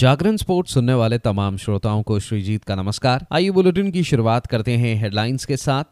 जागरण sports सुनने वाले तमाम श्रोताओं को श्रीजीत का नमस्कार। आइए बुलेटिन की शुरुआत करते हैं हेडलाइंस के साथ।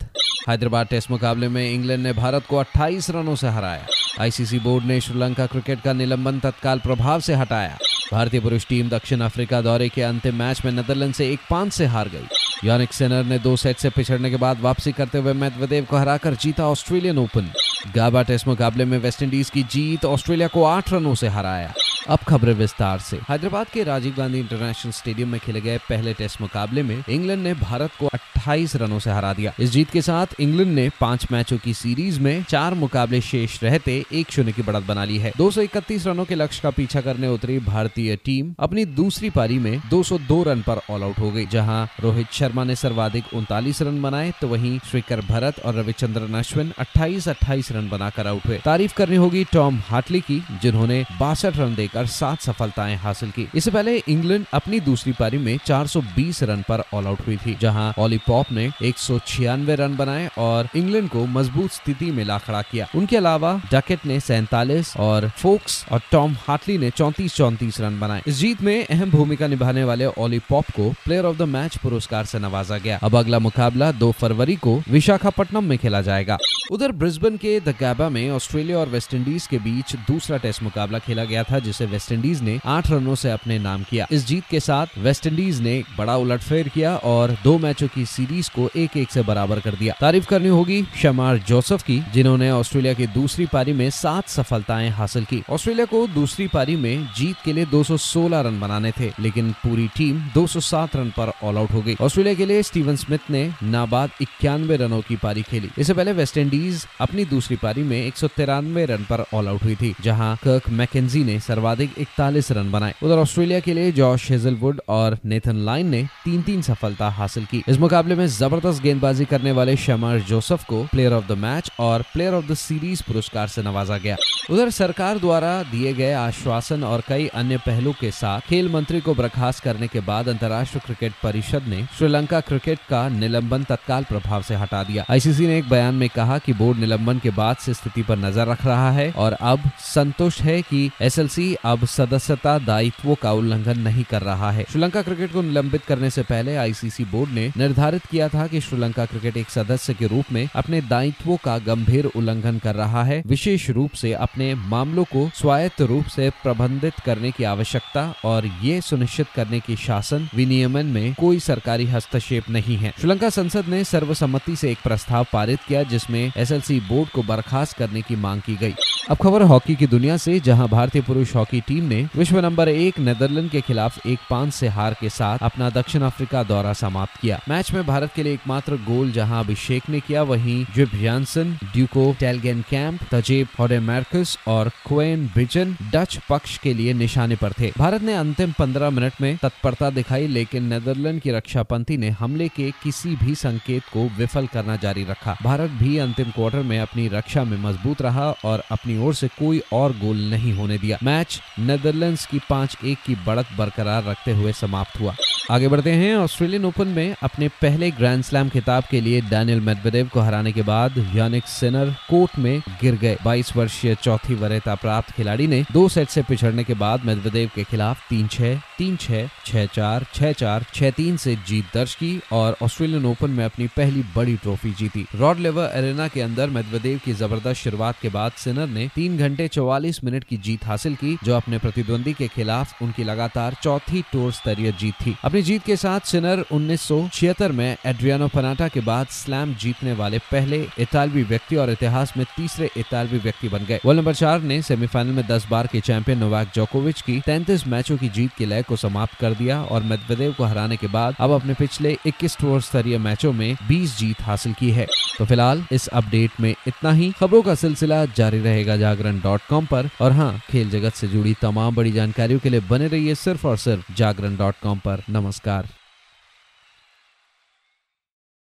हैदराबाद टेस्ट मुकाबले में इंग्लैंड ने भारत को 28 रनों से हराया। आईसीसी बोर्ड ने श्रीलंका क्रिकेट का निलंबन तत्काल प्रभाव से हटाया। भारतीय पुरुष टीम दक्षिण अफ्रीका दौरे के अंतिम मैच में नेदरलैंड से एक पाँच से हार गई। यानिक सेनर ने दो सेट से पिछड़ने के बाद वापसी करते हुए मैदवेदेव को हराकर जीता ऑस्ट्रेलियन ओपन। गाबा टेस्ट मुकाबले में वेस्टइंडीज की जीत ऑस्ट्रेलिया को आठ रनों से हराया। अब खबरें विस्तार से। हैदराबाद के राजीव गांधी इंटरनेशनल स्टेडियम में खेले गए पहले टेस्ट मुकाबले में इंग्लैंड ने भारत को 28 रनों से हरा दिया। इस जीत के साथ इंग्लैंड ने पाँच मैचों की सीरीज़ में चार मुकाबले शेष रहते एक शून्य की बढ़त बना ली है। 231 रनों के लक्ष्य का पीछा करने उतरी भारतीय टीम अपनी दूसरी पारी में 202 रन पर ऑल आउट हो गई, जहाँ रोहित शर्मा ने सर्वाधिक उनतालीस रन बनाए तो वहीं श्रीकर भरत और रविचंद्रन अश्विन 28 28 रन बनाकर आउट हुए। तारीफ़ करनी होगी टॉम हार्टली की, जिन्होंने बासठ रन देकर लेकर सात सफलताएँ हासिल की। इससे पहले इंग्लैंड अपनी दूसरी पारी में 420 रन पर ऑल आउट हुई थी, जहाँ ऑली पॉप ने एक सौ छियानवे रन बनाए और इंग्लैंड को मज़बूत स्थिति में ला खड़ा किया। उनके अलावा डकेट ने सैतालीस और फोक्स और टॉम हार्टली ने चौंतीस चौंतीस रन बनाए। इस जीत में अहम भूमिका निभाने वाले ऑली पॉप को प्लेयर ऑफ़ द मैच पुरस्कार से नवाजा गया। अब अगला मुकाबला दो फरवरी को विशाखापट्टनम में खेला जाएगा। उधर ब्रिस्बेन के द गैबा में ऑस्ट्रेलिया और वेस्टइंडीज के बीच दूसरा टेस्ट मुकाबला खेला गया था, जिसे वेस्टइंडीज ने आठ रनों से अपने नाम किया। इस जीत के साथ वेस्टइंडीज ने बड़ा उलटफेर किया और दो मैचों की सीरीज़ को एक एक से बराबर कर दिया। तारीफ़ करनी होगी शमार जोसफ की, जिन्होंने ऑस्ट्रेलिया की दूसरी पारी में सात सफलताएँ हासिल की। ऑस्ट्रेलिया को दूसरी पारी में जीत के लिए 216 रन बनाने थे, लेकिन पूरी टीम 207 रन पर ऑल आउट हो गई। ऑस्ट्रेलिया के लिए स्टीवन स्मिथ ने नाबाद इक्यानवे रनों की पारी खेली। इससे पहले वेस्टइंडीज अपनी दूसरी पारी में एक सौ तिरानवे रन पर ऑल आउट हुई थी, जहाँ कर्क मैकेजी ने सर्वाधिक सर्वाधिक इकतालीस रन बनाए। उधर ऑस्ट्रेलिया के लिए जॉश हेजलवुड और नेथन लाइन ने तीन तीन सफलता हासिल की। इस मुकाबले में ज़बरदस्त गेंदबाजी करने वाले शमर जोसफ को प्लेयर ऑफ़ द मैच और प्लेयर ऑफ़ द सीरीज़ पुरस्कार से नवाजा गया। उधर सरकार द्वारा दिए गए आश्वासन और कई अन्य पहलू के साथ खेल मंत्री को बर्खास्त करने के बाद अंतर्राष्ट्रीय क्रिकेट परिषद ने श्रीलंका क्रिकेट का निलंबन तत्काल प्रभाव से हटा दिया। आईसीसी ने एक बयान में कहा कि बोर्ड निलंबन के बाद से स्थिति पर नज़र रख रहा है और अब संतुष्ट है कि एसएलसी अब सदस्यता दायित्वों का उल्लंघन नहीं कर रहा है। श्रीलंका क्रिकेट को निलंबित करने से पहले आईसीसी बोर्ड ने निर्धारित किया था कि श्रीलंका क्रिकेट एक सदस्य के रूप में अपने दायित्वों का गंभीर उल्लंघन कर रहा है, विशेष रूप से अपने मामलों को स्वायत्त रूप से प्रबंधित करने की आवश्यकता और ये सुनिश्चित करने की शासन विनियमन में कोई सरकारी हस्तक्षेप नहीं है। श्रीलंका संसद ने सर्वसम्मति से एक प्रस्ताव पारित किया, जिसमें एसएलसी बोर्ड को बर्खास्त करने की मांग की गई। अब खबर हॉकी की दुनिया से, जहाँ भारतीय पुरुष हॉकी टीम ने विश्व नंबर एक नेदरलैंड के खिलाफ एक पाँच से हार के साथ अपना दक्षिण अफ्रीका दौरा समाप्त किया। मैच में भारत के लिए एकमात्र गोल जहाँ अभिषेक ने किया, वहीं जिप जानसन ड्यूको टेलगेन कैंप तजेब हॉडेमैर्कस और क्वेन बिजन डच पक्ष के लिए निशाने पर थे। भारत ने अंतिम पंद्रह मिनट में तत्परता दिखाई, लेकिन नेदरलैंड की रक्षा पंथी ने हमले के किसी भी संकेत को विफल करना जारी रखा। भारत भी अंतिम क्वार्टर में अपनी रक्षा में मज़बूत रहा और अपनी ओर से कोई और गोल नहीं होने दिया। मैच नेदरलैंड्स की पाँच एक की बढ़त बरकरार रखते हुए समाप्त हुआ। आगे बढ़ते हैं। ऑस्ट्रेलियन ओपन में अपने पहले ग्रैंड स्लैम खिताब के लिए डैनियल मेदवेदेव को हराने के बाद यानिक सिनर कोर्ट में गिर गए। 22 वर्षीय चौथी वरीयता प्राप्त खिलाड़ी ने दो सेट से पिछड़ने के बाद मेदवेदेव के खिलाफ तीन छह तीन छह छह चार छह चार, छह तीन से जीत दर्ज की और ऑस्ट्रेलियन ओपन में अपनी पहली बड़ी ट्रॉफी जीती। रॉड लेवर एरेना के अंदर मेदवेदेव की ज़बरदस्त शुरुआत के बाद सिनर ने तीन घंटे चौवालीस मिनट की जीत हासिल की, जो अपने प्रतिद्वंदी के खिलाफ उनकी लगातार चौथी टूर स्तरीय जीत थी। अपनी जीत के साथ सिनर उन्नीस सौ छिहत्तर में एड्रियानो पनाटा के बाद स्लैम जीतने वाले पहले इतालवी व्यक्ति और इतिहास में तीसरे इतालवी व्यक्ति बन गए। वर्ल्ड नंबर चार ने सेमीफाइनल में दस बार के चैंपियन नोवाक जोकोविच की तैंतीस मैचों की जीत के लय को समाप्त कर दिया और मेदवेदेव को हराने के बाद अब अपने पिछले 21 टूर स्तरीय मैचों में 20 जीत हासिल की है। तो फ़िलहाल इस अपडेट में इतना ही। खबरों का सिलसिला जारी रहेगा जागरण डॉट कॉम पर। और हाँ खेल जगत से जुड़ी तमाम बड़ी जानकारियों के लिए बने रहिए सिर्फ़ और सिर्फ़ जागरण डॉट कॉम पर। नमस्कार। programas, cara.